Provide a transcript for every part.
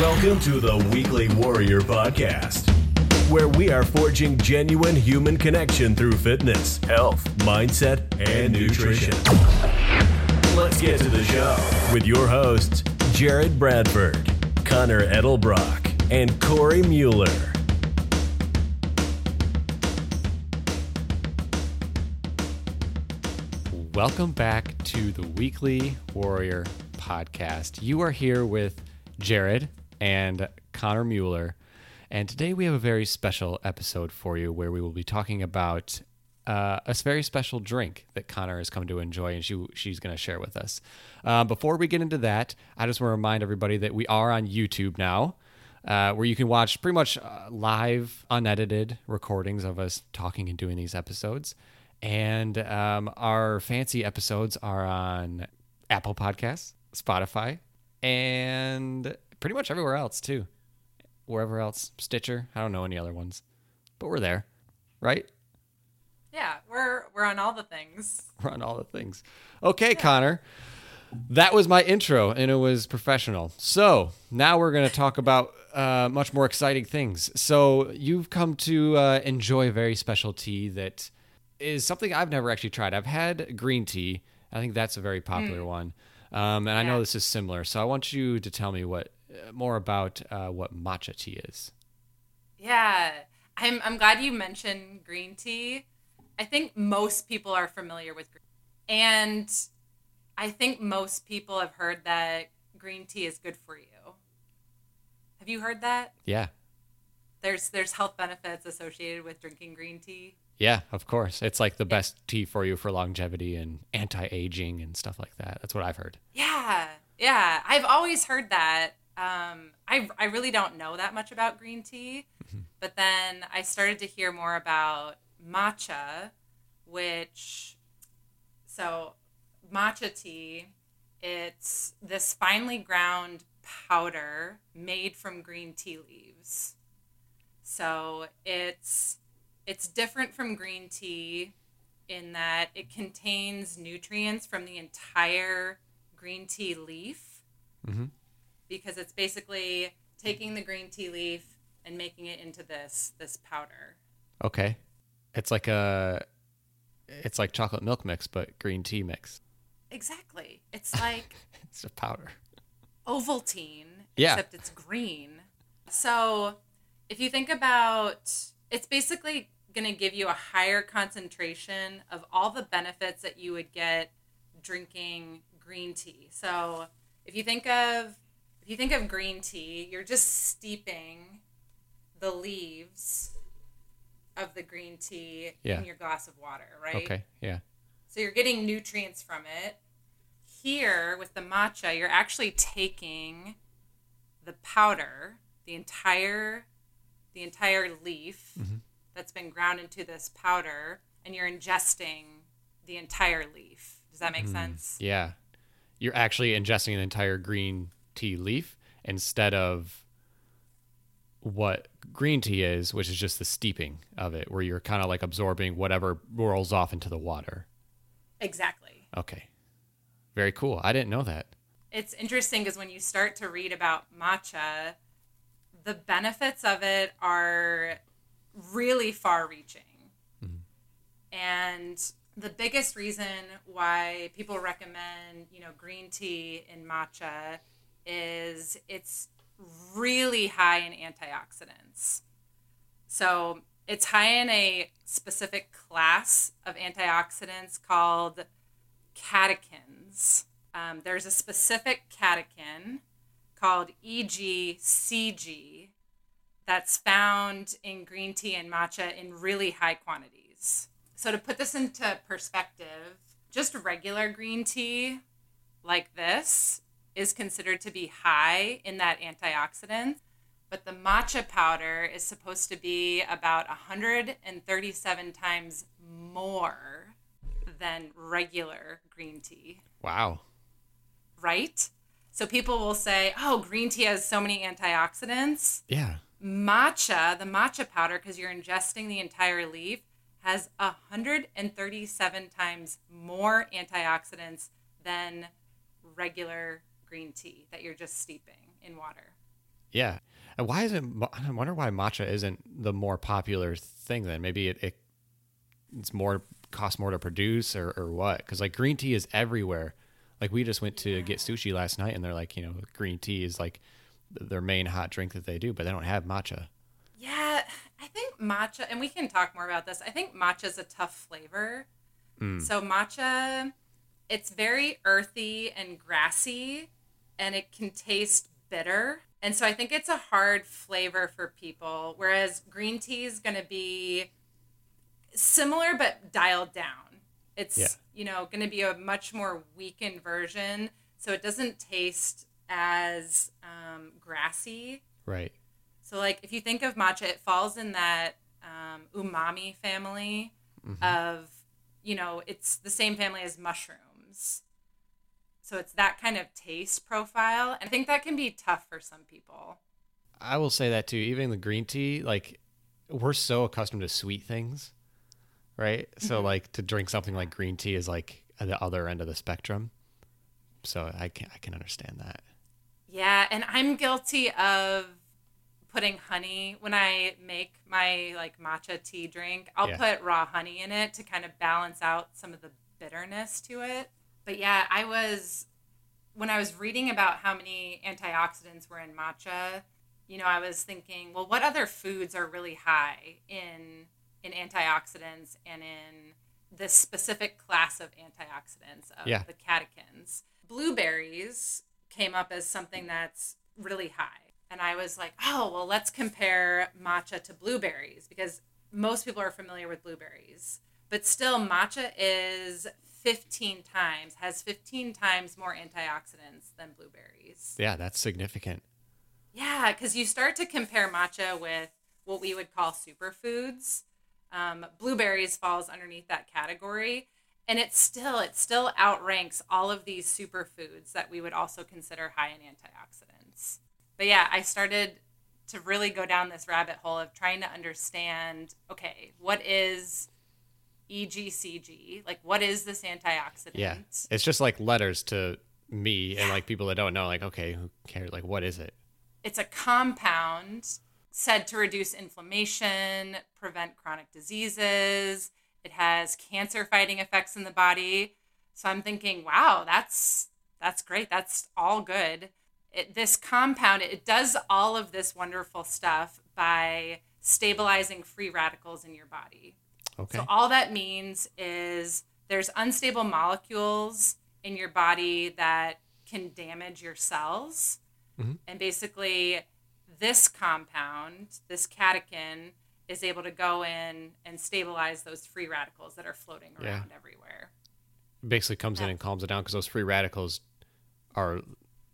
Welcome to the Weekly Warrior Podcast, where we are forging genuine human connection through fitness, health, mindset, and nutrition. Let's get to the show with your hosts, Jared Bradford, Conner Edelbrock, and Corey Mueller. Welcome back to the Weekly Warrior Podcast. You are here with Jared and Conner Mueller, and today we have a very special episode for you where we will be talking about uh, a very special drink that Conner has come to enjoy and she, she's going to share with us. Uh, before we get into that, I just want to remind everybody that we are on YouTube now. Uh, where you can watch pretty much uh, live, unedited recordings of us talking and doing these episodes. And um, our fancy episodes are on Apple Podcasts, Spotify, and pretty much everywhere else too. Wherever else, Stitcher. I don't know any other ones, but we're there, right? Yeah, we're we're on all the things. We're on all the things. Okay, Conner. That was my intro, and it was professional. So now we're going to talk about uh, much more exciting things. So you've come to uh, enjoy a very special tea that is something I've never actually tried. I've had green tea. I think that's a very popular one, um, and I know this is similar. So I want you to tell me what more about uh, what matcha tea is. Yeah, I'm I'm glad you mentioned green tea. I think most people are familiar with green, and I think most people have heard that green tea is good for you. Have you heard that? Yeah, There's there's health benefits associated with drinking green tea. yeah, of course. It's like the best tea for you for longevity and anti-aging and stuff like that. That's what I've heard. Yeah, yeah. I've always heard that. Um, I I really don't know that much about green tea, but then I started to hear more about matcha, which so matcha tea. It's this finely ground powder made from green tea leaves. So it's it's different from green tea in that it contains nutrients from the entire green tea leaf Mhm. Because it's basically taking the green tea leaf and making it into this this powder. Okay. It's like a it's like chocolate milk mix but green tea mix. Exactly. It's like It's a powder. Ovaltine, Yeah. except it's green. So, if you think about it's basically going to give you a higher concentration of all the benefits that you would get drinking green tea. So, if you think of if you think of green tea, you're just steeping the leaves of the green tea Yeah. in your glass of water, right? Okay. Yeah. So you're getting nutrients from it. Here with the matcha, you're actually taking the powder, the entire the entire leaf mm-hmm. that's been ground into this powder and you're ingesting the entire leaf. Does that make mm-hmm. sense? Yeah. You're actually ingesting an entire green tea leaf instead of what green tea is, which is just the steeping of it, where you're kind of like absorbing whatever rolls off into the water. Exactly. Okay. Very cool. I didn't know that. It's interesting because when you start to read about matcha, the benefits of it are really far reaching. Mm-hmm. And the biggest reason why people recommend, you know, green tea in matcha is it's really high in antioxidants. So it's high in a specific class of antioxidants called catechins. Um, there's a specific catechin called EGCG that's found in green tea and matcha in really high quantities. So, to put this into perspective, just regular green tea like this is considered to be high in that antioxidant, but the matcha powder is supposed to be about 137 times more than regular green tea Wow. right? So people will say, "Oh, green tea has so many antioxidants." Yeah. Matcha, the matcha powder because you're ingesting the entire leaf, has 137 times more antioxidants than regular green tea that you're just steeping in water. Yeah. And why isn't I wonder why matcha isn't the more popular thing then? Maybe it, it it's more costs more to produce or, or what? Because like green tea is everywhere. Like we just went to get sushi last night and they're like, you know, green tea is like their main hot drink that they do, but they don't have matcha. Yeah, I think matcha, and we can talk more about this. I think matcha is a tough flavor. Mm. So matcha, it's very earthy and grassy, and it can taste bitter. And so I think it's a hard flavor for people. Whereas green tea is going to be similar but dialed down. It's Yeah. you know going to be a much more weakened version, so it doesn't taste as um, grassy. Right. So, like, if you think of matcha, it falls in that um, umami family of, you know, it's the same family as mushrooms. So it's that kind of taste profile. And I think that can be tough for some people. I will say that too. Even the green tea, like we're so accustomed to sweet things, right? So mm-hmm. like to drink something like green tea is like the other end of the spectrum. So I can I can understand that. Yeah. And I'm guilty of putting honey when I make my like matcha tea drink. I'll Yeah. put raw honey in it to kind of balance out some of the bitterness to it. But yeah, I was when I was reading about how many antioxidants were in matcha, you know, I was thinking, well, what other foods are really high in in antioxidants and in this specific class of antioxidants of Yeah. the catechins? Blueberries came up as something that's really high. And I was like, oh, well, let's compare matcha to blueberries because most people are familiar with blueberries. But still, matcha is 15 times, has 15 times more antioxidants than blueberries. Yeah, that's significant. Yeah, because you start to compare matcha with what we would call superfoods. Um, blueberries falls underneath that category, and it still it still outranks all of these superfoods that we would also consider high in antioxidants. But yeah, I started to really go down this rabbit hole of trying to understand. Okay, what is EGCG? Like, what is this antioxidant? Yeah. It's just like letters to me and like people that don't know, like, okay, who cares? Like, what is it? It's a compound said to reduce inflammation, prevent chronic diseases. It has cancer fighting effects in the body. So I'm thinking, wow, that's that's great. That's all good. It, this compound, it does all of this wonderful stuff by stabilizing free radicals in your body. Okay. So all that means is there's unstable molecules in your body that can damage your cells. Mhm. And basically this compound, this catechin is able to go in and stabilize those free radicals that are floating Yeah. around everywhere. Basically comes in and calms it down because those free radicals are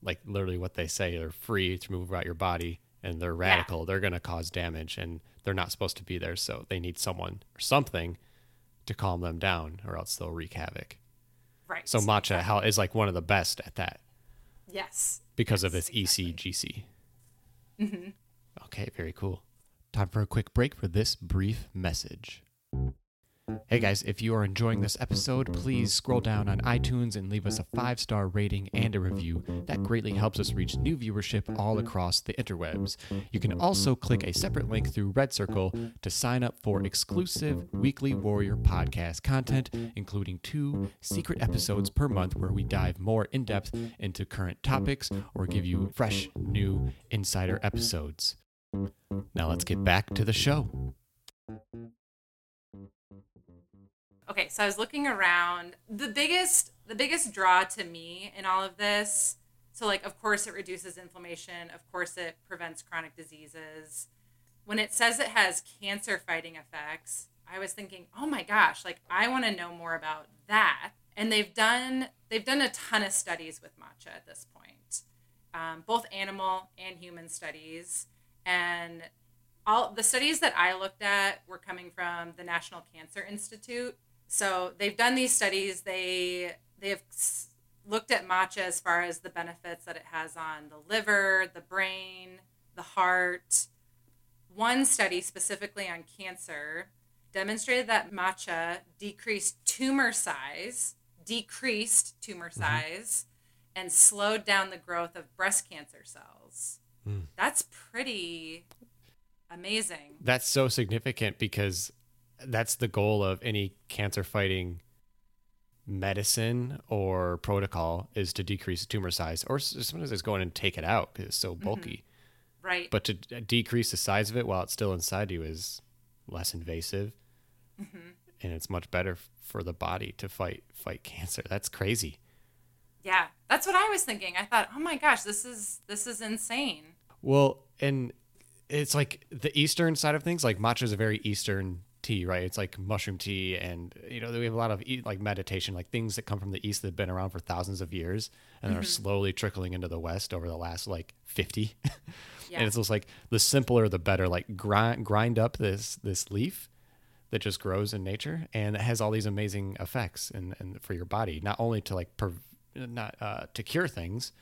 like literally what they say. They're free to move about your body and they're radical. They're going to cause damage and they're not supposed to be there. So they need someone or something to calm them down or else they'll wreak havoc. Right. So matcha how is like one of the best at that yes. because of Yes, its E exactly. ECGC. Okay, very cool. Time for a quick break for this brief message. Hey guys, if you are enjoying this episode, please scroll down on iTunes and leave us a five star rating and a review. That greatly helps us reach new viewership all across the interwebs. You can also click a separate link through Red Circle to sign up for exclusive weekly Warrior podcast content, including two secret episodes per month where we dive more in depth into current topics or give you fresh, new insider episodes. Now let's get back to the show. Okay, so I was looking around. The biggest the biggest draw to me in all of this, so like of course it reduces inflammation, of course it prevents chronic diseases. When it says it has cancer fighting effects, I was thinking, "Oh my gosh, like I want to know more about that." And they've done they've done a ton of studies with matcha at this point. Um, both animal and human studies and all the studies that I looked at were coming from the National Cancer Institute. So they've done these studies. They they have looked at matcha as far as the benefits that it has on the liver, the brain, the heart. One study specifically on cancer demonstrated that matcha decreased tumor size, decreased tumor mm-hmm. size, and slowed down the growth of breast cancer cells. That's that's pretty amazing. That's so significant because that's the goal of any cancer fighting medicine or protocol is to decrease tumor size or sometimes it's going and take it out because it's so mm-hmm. bulky Right. but to decrease the size of it while it's still inside you is less invasive mm-hmm. and it's much better for the body to fight fight cancer that's crazy yeah. That's what I was thinking. I thought, "Oh my gosh, this is this is insane." well and it's like the eastern side of things like matcha is a very eastern tea right? It's like mushroom tea and you know we have a lot of like meditation like things that come from the east that have been around for thousands of years and are slowly trickling into the west over the last like 50 Yeah. and it's just like the simpler the better like grind grind up this this leaf that just grows in nature and it has all these amazing effects and and for your body not only to like pre- not uh, to cure things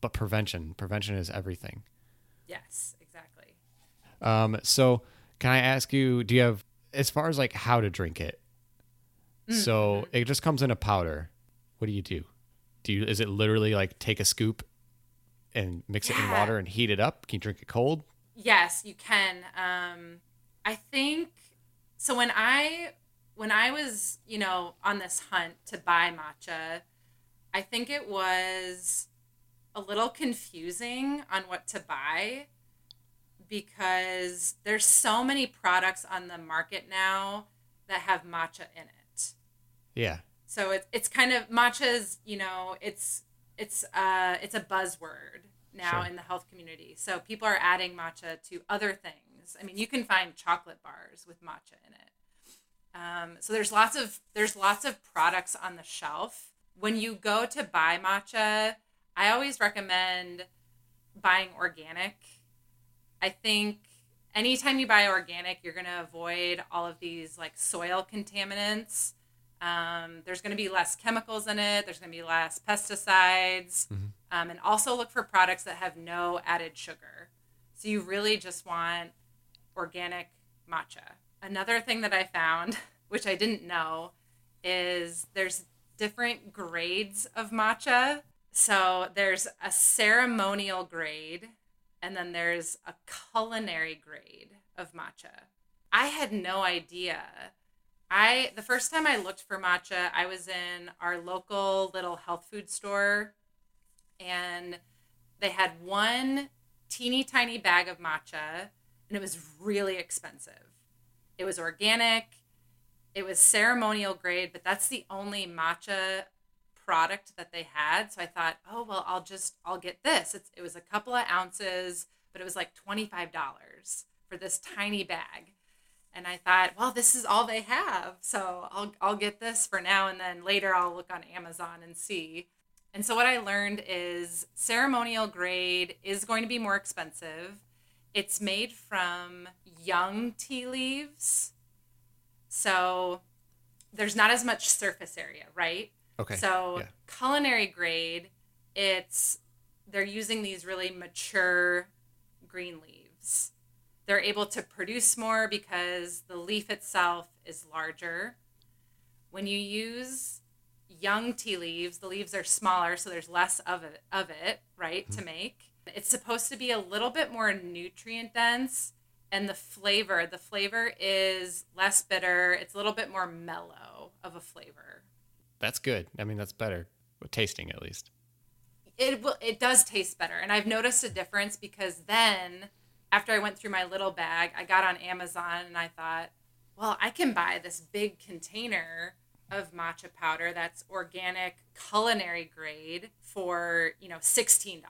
but prevention. Prevention is everything. Yes, exactly. um, so can I ask you, do you have as far as like how to drink it? So it just comes in a powder. What do you do? Do you is it literally like take a scoop and mix it in water and heat it up? Can you drink it cold? Yes, you can. Um, I think so. When I when I was you know on this hunt to buy matcha, I think it was a little confusing on what to buy because there's so many products on the market now that have matcha in it. Yeah. So it's it's kind of matcha's, you know, it's it's uh it's a buzzword now Sure. in the health community. So people are adding matcha to other things. I mean, you can find chocolate bars with matcha in it. Um, so there's lots of there's lots of products on the shelf. When you go to buy matcha, I always recommend buying organic. I think anytime you buy organic, you're going to avoid all of these like soil contaminants. Um, there's going to be less chemicals in it. There's going to be less pesticides. Um, and also look for products that have no added sugar. So you really just want organic matcha. Another thing that I found, which I didn't know, is there's different grades of matcha. So there's a ceremonial grade, and then there's a culinary grade of matcha. I had no idea. I the first time I looked for matcha, I was in our local little health food store and they had one teeny tiny bag of matcha and it was really expensive. It was organic. It was ceremonial grade, but that's the only matcha product that they had. So I thought, oh well, I'll just I'll get this. It's, it was a couple of ounces, but it was like twenty five dollars for this tiny bag. And I thought, well, this is all they have, so I'll I'll get this for now, and then later I'll look on Amazon and see. And so what I learned is ceremonial grade is going to be more expensive. It's made from young tea leaves. So there's not as much surface area, right? Okay. So yeah. culinary grade, it's they're using these really mature green leaves. They're able to produce more because the leaf itself is larger. When you use young tea leaves, the leaves are smaller, so there's less of it of it, right, to mm-hmm. make. It's supposed to be a little bit more nutrient dense and the flavor, the flavor is less bitter. It's a little bit more mellow of a flavor. That's good. I mean, that's better. Tasting at least. it will it does taste better and i've noticed a difference because then after i went through my little bag i got on amazon and i thought well i can buy this big container of matcha powder that's organic culinary grade for you know $16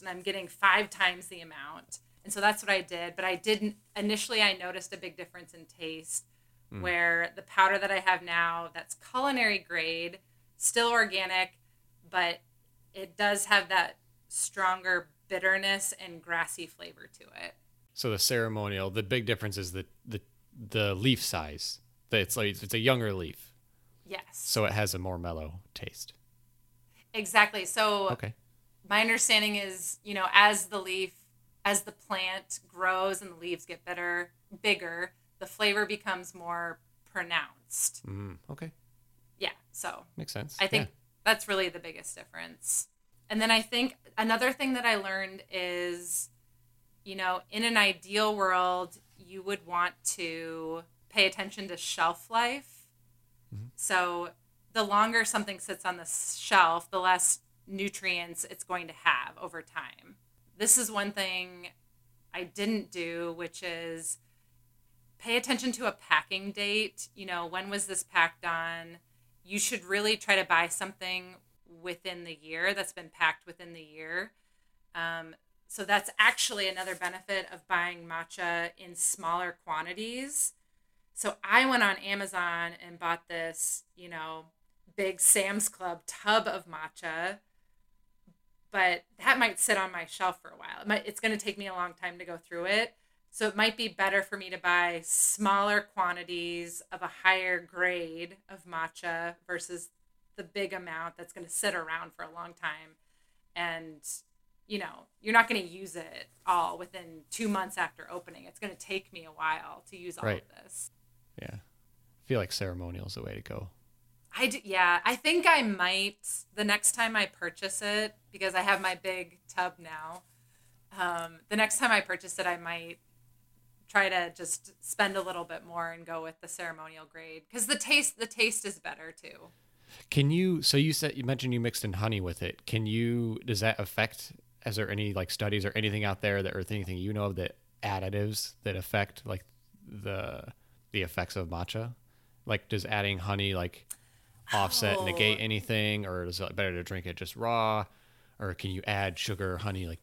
and i'm getting five times the amount and so that's what i did but i didn't initially i noticed a big difference in taste Mm. where the powder that i have now that's culinary grade still organic but it does have that stronger bitterness and grassy flavor to it. So the ceremonial, the big difference is the the the leaf size. It's like it's a younger leaf, Yes. so it has a more mellow taste. Exactly. So Okay. my understanding is, you know, as the leaf as the plant grows and the leaves get better, bigger, the flavor becomes more pronounced. Mm, okay. Yeah. So Makes sense. I think Yeah. that's really the biggest difference. And then I think another thing that I learned is you know, in an ideal world, you would want to pay attention to shelf life. So the longer something sits on the shelf, the less nutrients it's going to have over time. This is one thing I didn't do, which is pay attention to a packing date. You know, when was this packed on? You should really try to buy something within the year that's been packed within the year. Um, so that's actually another benefit of buying matcha in smaller quantities. So I went on Amazon and bought this, you know, big Sam's Club tub of matcha, but that might sit on my shelf for a while. It might, it's going to take me a long time to go through it. So it might be better for me to buy smaller quantities of a higher grade of matcha versus the big amount that's going to sit around for a long time. And, you know, you're not going to use it all within two months after opening. It's going to take me a while to use all Right. of this. Yeah. I feel like ceremonial is the way to go. I d- yeah, I think I might the next time I purchase it because I have my big tub now. Um, the next time I purchase it, I might try to just spend a little bit more and go with the ceremonial grade because the taste the taste is better too. Can you? So you said you mentioned you mixed in honey with it. Can you? Does that affect? Is there any like studies or anything out there that or anything you know of that additives that affect like the the effects of matcha? Like, does adding honey like offset Oh. negate anything, or is it better to drink it just raw, or can you add sugar, honey? Like,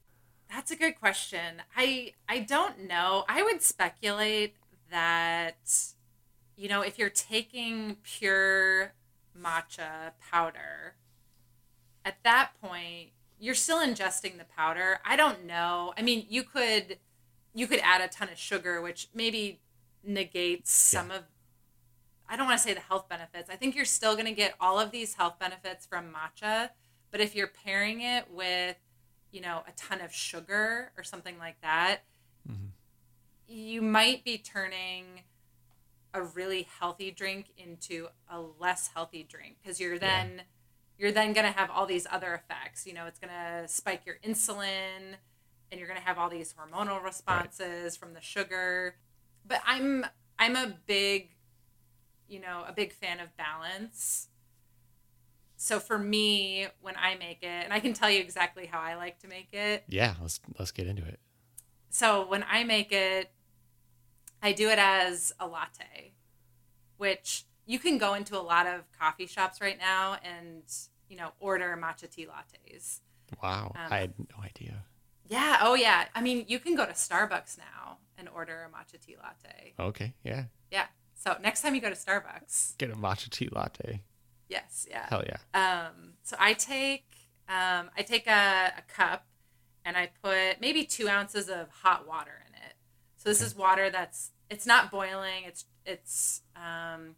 That's a good question. I I don't know. I would speculate that you know, if you're taking pure matcha powder, at that point you're still ingesting the powder. I don't know. I mean, you could you could add a ton of sugar which maybe negates some of I don't want to say the health benefits. I think you're still going to get all of these health benefits from matcha, but if you're pairing it with, you know, a ton of sugar or something like that, mm-hmm. you might be turning a really healthy drink into a less healthy drink because you're then you're then going to have all these other effects. You know, it's going to spike your insulin and you're going to have all these hormonal responses from the sugar. But I'm I'm a big you know, a big fan of balance. So for me, when I make it, and I can tell you exactly how I like to make it. yeah, let's let's get into it. So when I make it, I do it as a latte, which you can go into a lot of coffee shops right now and, you know, order matcha tea lattes. Wow, Um, I had no idea. Yeah. Oh, yeah. I mean, you can go to Starbucks now and order a matcha tea latte. Okay, yeah, Yeah. So next time you go to Starbucks, get a matcha tea latte. Yes, yeah. Hell yeah. Um, so I take um, I take a, a cup and I put maybe two ounces of hot water in it. So this is water that's it's not boiling. It's it's um,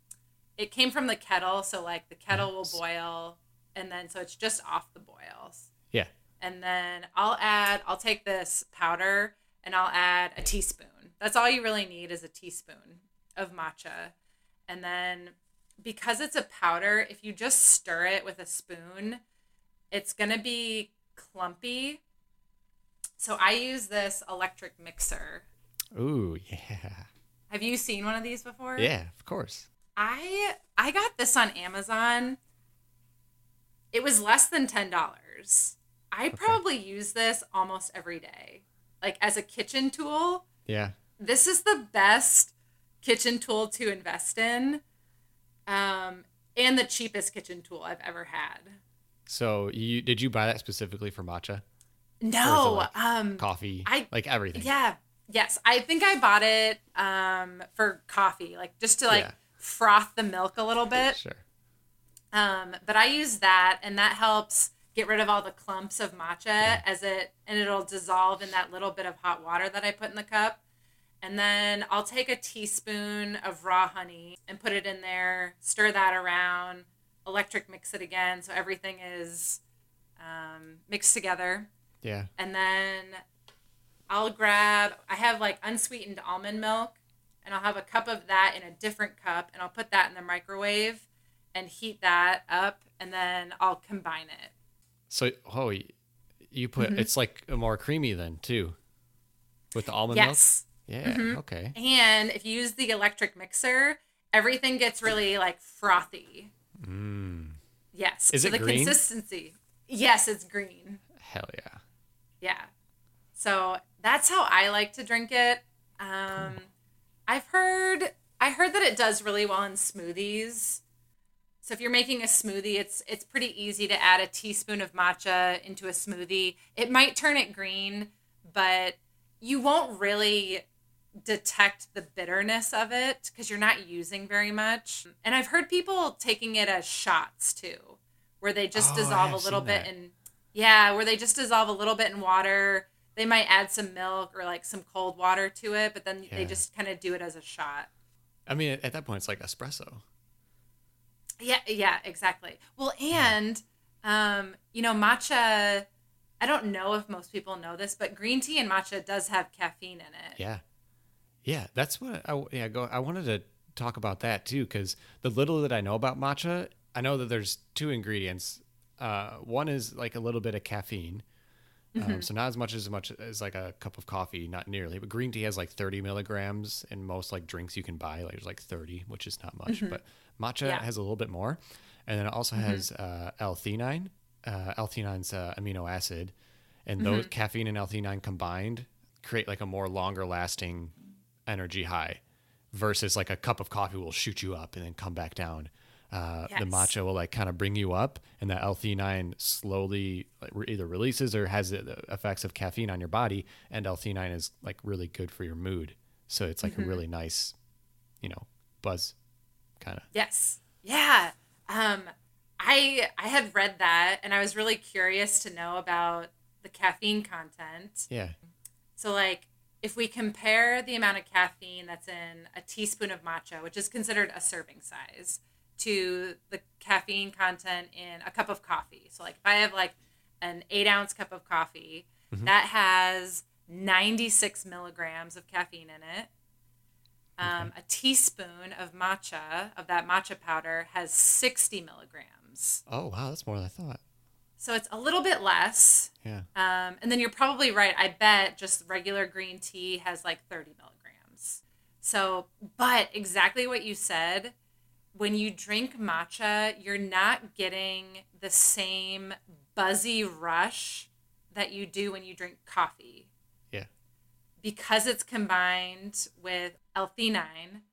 it came from the kettle. So like the kettle will boil, and then so it's just off the boils. Yeah. And then I'll add I'll take this powder and I'll add a teaspoon. That's all you really need is a teaspoon of matcha. And then because it's a powder, if you just stir it with a spoon, it's going to be clumpy. So I use this electric mixer. Ooh, yeah. Have you seen one of these before? Yeah, of course. I I got this on Amazon. It was less than $10. I probably use this almost every day. Like as a kitchen tool, Yeah. this is the best kitchen tool to invest in. Um and the cheapest kitchen tool I've ever had. So you did you buy that specifically for matcha, No, like um coffee, I- like everything? Yeah. Yes. I think I bought it um, for coffee, like just to like Yeah. froth the milk a little bit. Sure. Um, but I use that and that helps get rid of all the clumps of matcha as it and it'll dissolve in that little bit of hot water that I put in the cup. And then I'll take a teaspoon of raw honey and put it in there, stir that around, electric mix it again so everything is um, mixed together Yeah. and then I'll grab I have like unsweetened almond milk and I'll have a cup of that in a different cup and I'll put that in the microwave and heat that up and then I'll combine it. So oh, you put Mm-hmm. it's like more creamy then too. with the almond Yes. milk. Yeah. Okay. And if you use the electric mixer, everything gets really like frothy. Yes. Mm. Is so it the green? consistency. Yes, it's green. Hell yeah. Yeah. So that's how I like to drink it. Um, I've heard I heard that it does really well in smoothies. So if you're making a smoothie, it's it's pretty easy to add a teaspoon of matcha into a smoothie. It might turn it green, but you won't really detect the bitterness of it because you're not using very much. And I've heard people taking it as shots too, where they just Oh, dissolve a little bit that. in yeah, where they just dissolve a little bit in water. They might add some milk or like some cold water to it, but then they just kind of do it as a shot. I mean, at, at that point, it's like espresso. Yeah, yeah, exactly. Well, and um, you know, matcha. I don't know if most people know this, but green tea and matcha does have caffeine in it. Yeah. Yeah. That's what I, yeah, go, I wanted to talk about that too, because the little that I know about matcha, I know that there's two ingredients. Uh, one is like a little bit of caffeine. Um, so not as much as much as like a cup of coffee, not nearly. But green tea has like 30 milligrams in most like drinks you can buy. Like there's like 30, which is not much. But matcha Yeah. has a little bit more, and then it also has uh, L-theanine. Uh, L-theanine's uh, amino acid, and those caffeine and L-theanine combined create like a more longer lasting energy high, versus like a cup of coffee will shoot you up and then come back down. Uh, The Yes. matcha will like kind of bring you up, and that L-theanine slowly like, re- either releases or has the the effects of caffeine on your body. And L-theanine is like really good for your mood, so it's like a really nice, you know, buzz kind of. Yes. Yeah. Um, I I had read that and I was really curious to know about the caffeine content. Yeah, So like if we compare the amount of caffeine that's in a teaspoon of matcha, which is considered a serving size, to the caffeine content in a cup of coffee. So like if I have like an eight ounce cup of coffee, that has 96 milligrams of caffeine in it. Um, A teaspoon of matcha, of that matcha powder, has 60 milligrams. Oh wow, that's more than I thought. So it's a little bit less. Yeah. Um, and then you're probably right. I bet just regular green tea has like 30 milligrams. So, but exactly what you said, when you drink matcha, you're not getting the same buzzy rush that you do when you drink coffee. Yeah. Because it's combined with L-theanine,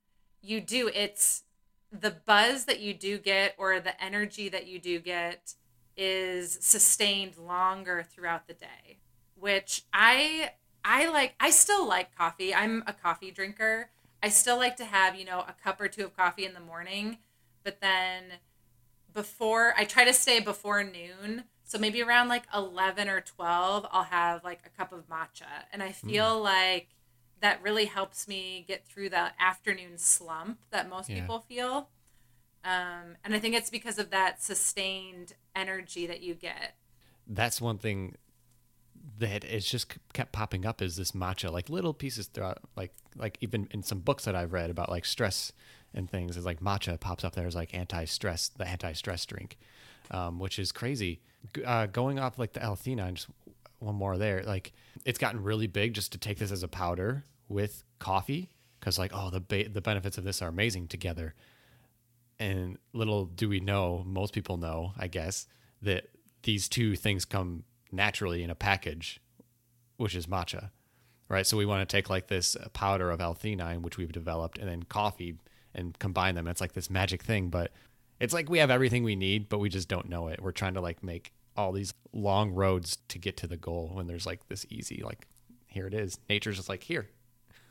you do, it's the buzz that you do get or the energy that you do get is sustained longer throughout the day which i i like i still like coffee. I'm a coffee drinker. I still like to have you know a cup or two of coffee in the morning but then before i try to stay before noon. So maybe around like 11 or 12 i'll have like a cup of matcha. And i hmm. feel like that really helps me get through the afternoon slump that most Yeah. people feel um, and i think it's because of that sustained energy that you get. That's one thing that it's just kept popping up is this matcha like little pieces throughout like like even in some books that i've read about like stress and things is like matcha pops up there as like anti-stress the anti-stress drink um, which is crazy. Uh, going off like the l-theanine just one more there like it's gotten really big just to take this as a powder with coffee because like oh the ba- the benefits of this are amazing together and little do we know, most people know, I guess, that these two things come naturally in a package, which is matcha, right? So we want to take like this uh, powder of L-theanine, which we've developed, and then coffee and combine them. It's like this magic thing, but it's like we have everything we need, but we just don't know it. We're trying to like make all these long roads to get to the goal when there's like this easy, like here it is. Nature's just like here.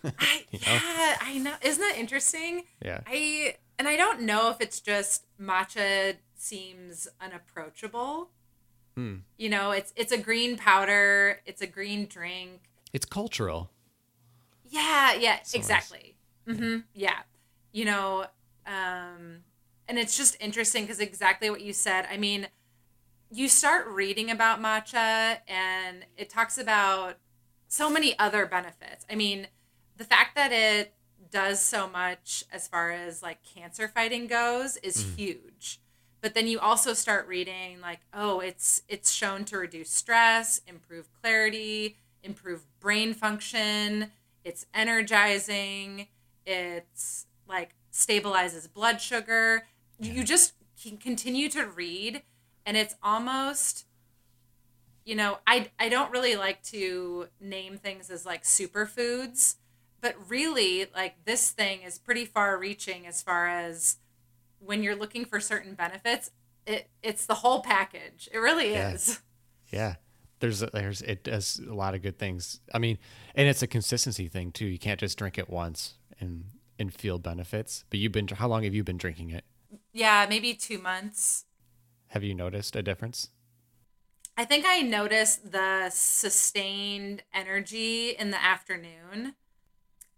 I, yeah i know isn't that interesting Yeah. i and i don't know if it's just matcha seems unapproachable Hmm. you know it's it's a green powder it's a green drink It's cultural. Yeah, yeah, nice. exactly. hmm Yeah, you know, um, and it's just interesting because exactly what you said. I mean, you start reading about matcha, and it talks about so many other benefits. I mean, the fact that it does so much as far as like cancer fighting goes is mm. huge. But then you also start reading like, oh, it's it's shown to reduce stress, improve clarity, improve brain function. It's energizing. It's like stabilizes blood sugar. You just can continue to read, and it's almost, you know, I I don't really like to name things as like superfoods, but really, like this thing is pretty far reaching as far as when you're looking for certain benefits. It it's the whole package. It really Yeah. is. Yeah. There's there's it does a lot of good things. I mean, and it's a consistency thing too. You can't just drink it once and and feel benefits. But you've been how long have you been drinking it? Yeah, maybe two months. Have you noticed a difference? I think I noticed the sustained energy in the afternoon.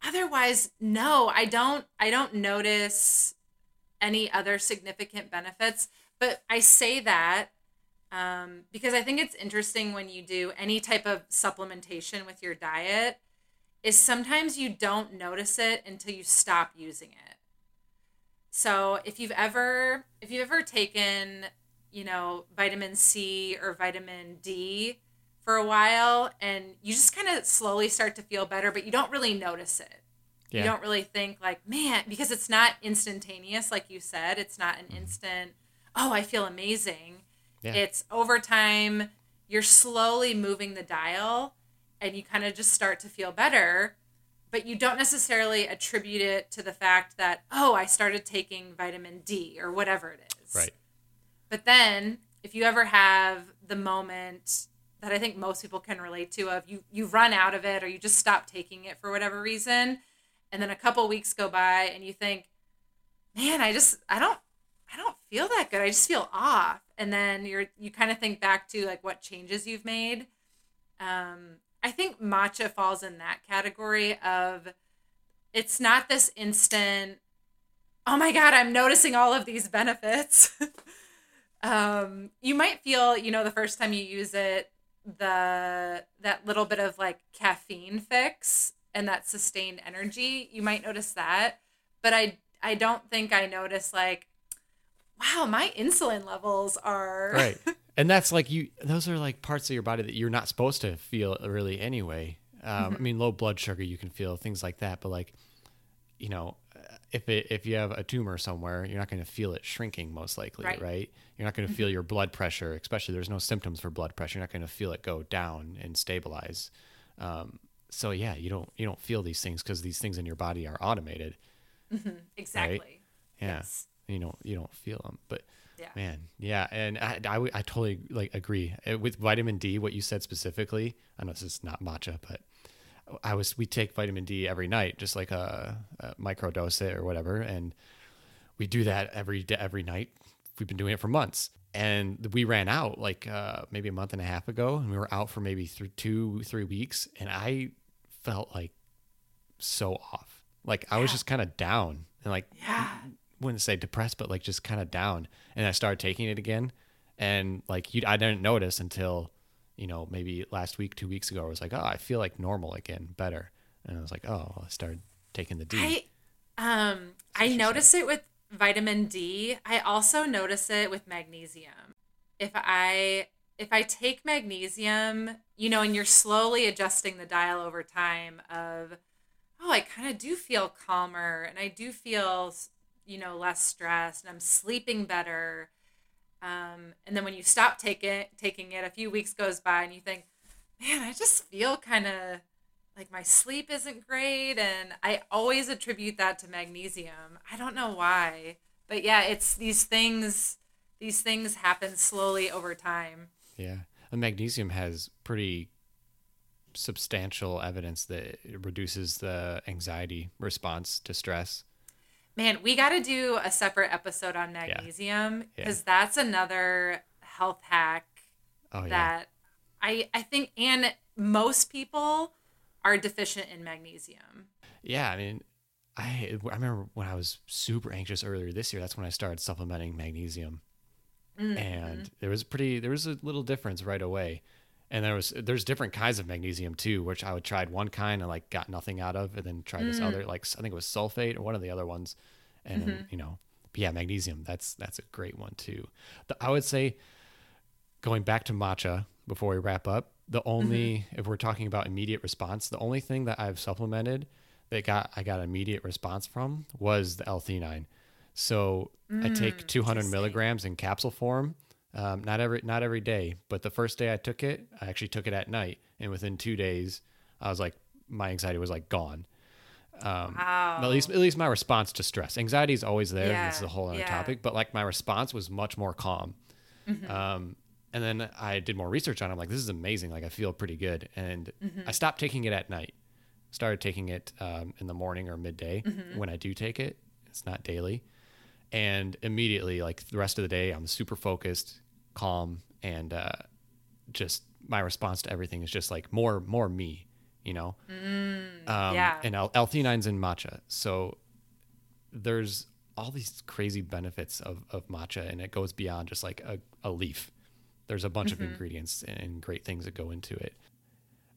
Otherwise, no, I don't I don't notice any other significant benefits, but I say that um, because I think it's interesting when you do any type of supplementation with your diet is sometimes you don't notice it until you stop using it. So if you've ever if you've ever taken, you know, vitamin C or vitamin D for a while and you just kind of slowly start to feel better, but you don't really notice it. Yeah. You don't really think like, man, because it's not instantaneous, like you said. It's not an mm-hmm. instant, oh, I feel amazing. Yeah. It's over time, you're slowly moving the dial and you kind of just start to feel better but you don't necessarily attribute it to the fact that oh i started taking vitamin d or whatever it is Right. but then if you ever have the moment that i think most people can relate to of you you run out of it or you just stop taking it for whatever reason. And then a couple weeks go by and you think man i just i don't i don't feel that good. I just feel off. And then you're you kind of think back to like what changes you've made. Um, I think matcha falls in that category of it's not this instant, oh my God, I'm noticing all of these benefits. um, you might feel, you know, the first time you use it, the that little bit of like caffeine fix and that sustained energy, you might notice that. But I I don't think I notice like, wow, my insulin levels are Right. and that's like you those are like parts of your body that you're not supposed to feel really anyway. Um, I mean, low blood sugar you can feel things like that, but like, you know, if it if you have a tumor somewhere, you're not going to feel it shrinking most likely, right? Right. You're not going to feel your blood pressure, especially there's no symptoms for blood pressure. You're not going to feel it go down and stabilize. Um, so yeah, you don't you don't feel these things because these things in your body are automated. exactly. Yeah, Yes. you don't you don't feel them, but Yeah. man, yeah, and I, I, I totally like agree with vitamin D. What you said specifically, I know this is not matcha, but I was we take vitamin D every night, just like a, a micro dose it or whatever, and we do that every day, every night. We've been doing it for months, and we ran out like uh, maybe a month and a half ago, and we were out for maybe th- two, three weeks, and I felt like so off. Like I was just kind of down and like Yeah. wouldn't say depressed, but like just kind of down. And I started taking it again, and like you, I didn't notice until you know maybe last week, two weeks ago. I was like, oh, I feel like normal again, better. And I was like, oh, I started taking the D. I um I notice it with vitamin D. I also notice it with magnesium. If I if I take magnesium, you know, and you're slowly adjusting the dial over time of oh, I kind of do feel calmer and I do feel, you know, less stressed and I'm sleeping better. Um, and then when you stop taking taking it, a few weeks goes by and you think, man, I just feel kind of like my sleep isn't great. And i always attribute that to magnesium. I don't know why but yeah it's these things these things happen slowly over time. Yeah, and magnesium has pretty substantial evidence that it reduces the anxiety response to stress. Man we got to do a separate episode on magnesium because that's another health hack Oh yeah, that i i think and most people are deficient in magnesium yeah. I mean, I I remember when I was super anxious earlier this year. That's when I started supplementing magnesium, mm, and mm-hmm. there was pretty there was a little difference right away. And there was there's different kinds of magnesium too, which I would tried one kind and like got nothing out of, and then tried this mm. other like I think it was sulfate or one of the other ones, and then, you know, but yeah, magnesium that's that's a great one too. The, I would say going back to matcha before we wrap up, The only mm-hmm. if we're talking about immediate response, the only thing that I've supplemented that got I got immediate response from was the L-theanine. So I take mm, 200 milligrams in capsule form. Um, not every not every day, but the first day I took it, I actually took it at night, and within two days, I was like, my anxiety was like gone. Um, Wow. At least, at least my response to stress. Anxiety is always there. Yeah, This is a whole other yeah. topic, but like my response was much more calm. Um, and then I did more research on it. I'm like, this is amazing. Like I feel pretty good. And I stopped taking it at night. Started taking it um, in the morning or midday when I do take it. It's not daily. And immediately, like the rest of the day, I'm super focused, calm, and uh, just my response to everything is just like more, more me. You know. Um, yeah. And L- L-theanine's in matcha, so there's all these crazy benefits of, of matcha, and it goes beyond just like a, a leaf. There's a bunch of ingredients and great things that go into it.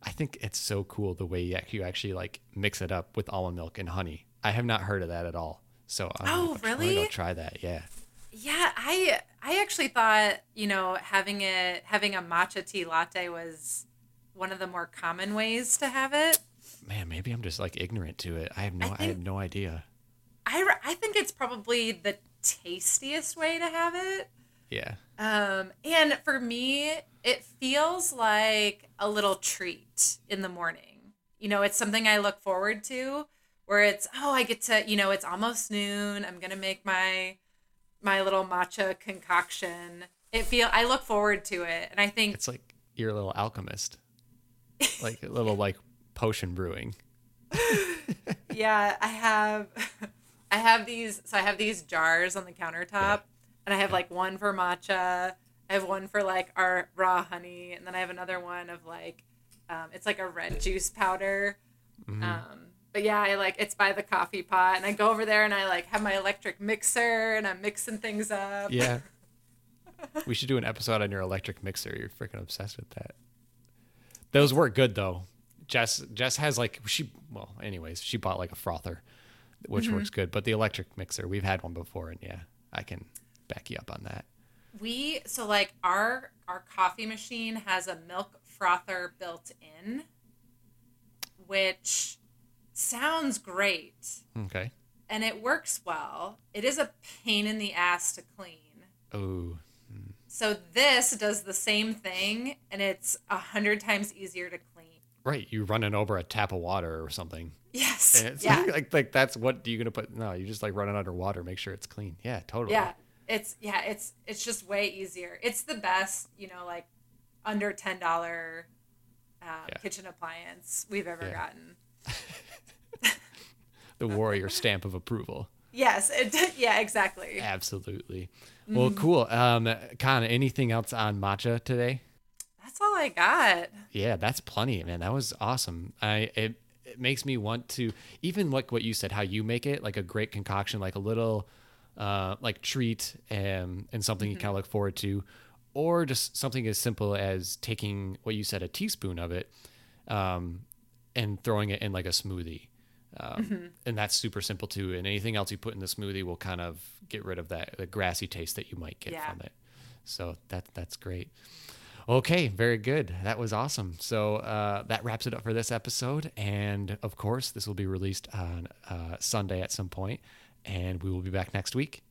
I think it's so cool the way you actually like mix it up with almond milk and honey. I have not heard of that at all. So I'm, Oh, I'm trying to really? go try that. Yeah. Yeah, I I actually thought you know having it having a matcha tea latte was one of the more common ways to have it. Man, maybe I'm just like ignorant to it. I have no I, think- had no idea. I I think it's probably the tastiest way to have it. Yeah. Um, and for me, it feels like a little treat in the morning. You know, it's something I look forward to where it's, oh, I get to, you know, it's almost noon. I'm going to make my my little matcha concoction. It feel I look forward to it. And I think It's like you're a little alchemist. like a little like potion brewing. yeah, I have I have these so I have these jars on the countertop and I have like one for matcha, I have one for like our raw honey, and then I have another one of like um, it's like a red juice powder. Um, but yeah, I like it's by the coffee pot and I go over there and I like have my electric mixer and I'm mixing things up. Yeah. we should do an episode on your electric mixer. You're freaking obsessed with that. Those work good though. Jess Jess has like she well, anyways, she bought like a frother, which Mm-hmm. works good. But the electric mixer, we've had one before, and yeah, I can back you up on that. We so like our our coffee machine has a milk frother built in, which sounds great Okay. and it works well. It is a pain in the ass to clean. Oh, So this does the same thing and it's a hundred times easier to clean. right. You running over a tap of water or something. Yes. It's yeah. like like that's what you gonna put? No, you just like run it under water, make sure it's clean. Yeah, totally. Yeah. It's yeah, it's it's just way easier. It's the best, you know, like under ten dollar um, Yeah. kitchen appliance we've ever Yeah. gotten. The warrior stamp of approval. Yes, it, yeah, exactly. Absolutely. Mm. Well, cool. Um, Conner, anything else on matcha today? That's all I got. Yeah, that's plenty, man. That was awesome. I it, it makes me want to even like what you said, how you make it like a great concoction, like a little uh like treat and and something you kind of look forward to, or just something as simple as taking what you said, a teaspoon of it, um, and throwing it in like a smoothie. Um, And that's super simple too. And anything else you put in the smoothie will kind of get rid of that the grassy taste that you might get Yeah. from it. So that that's great. Okay, very good. That was awesome. So uh, that wraps it up for this episode. And of course, this will be released on uh, Sunday at some point, and we will be back next week.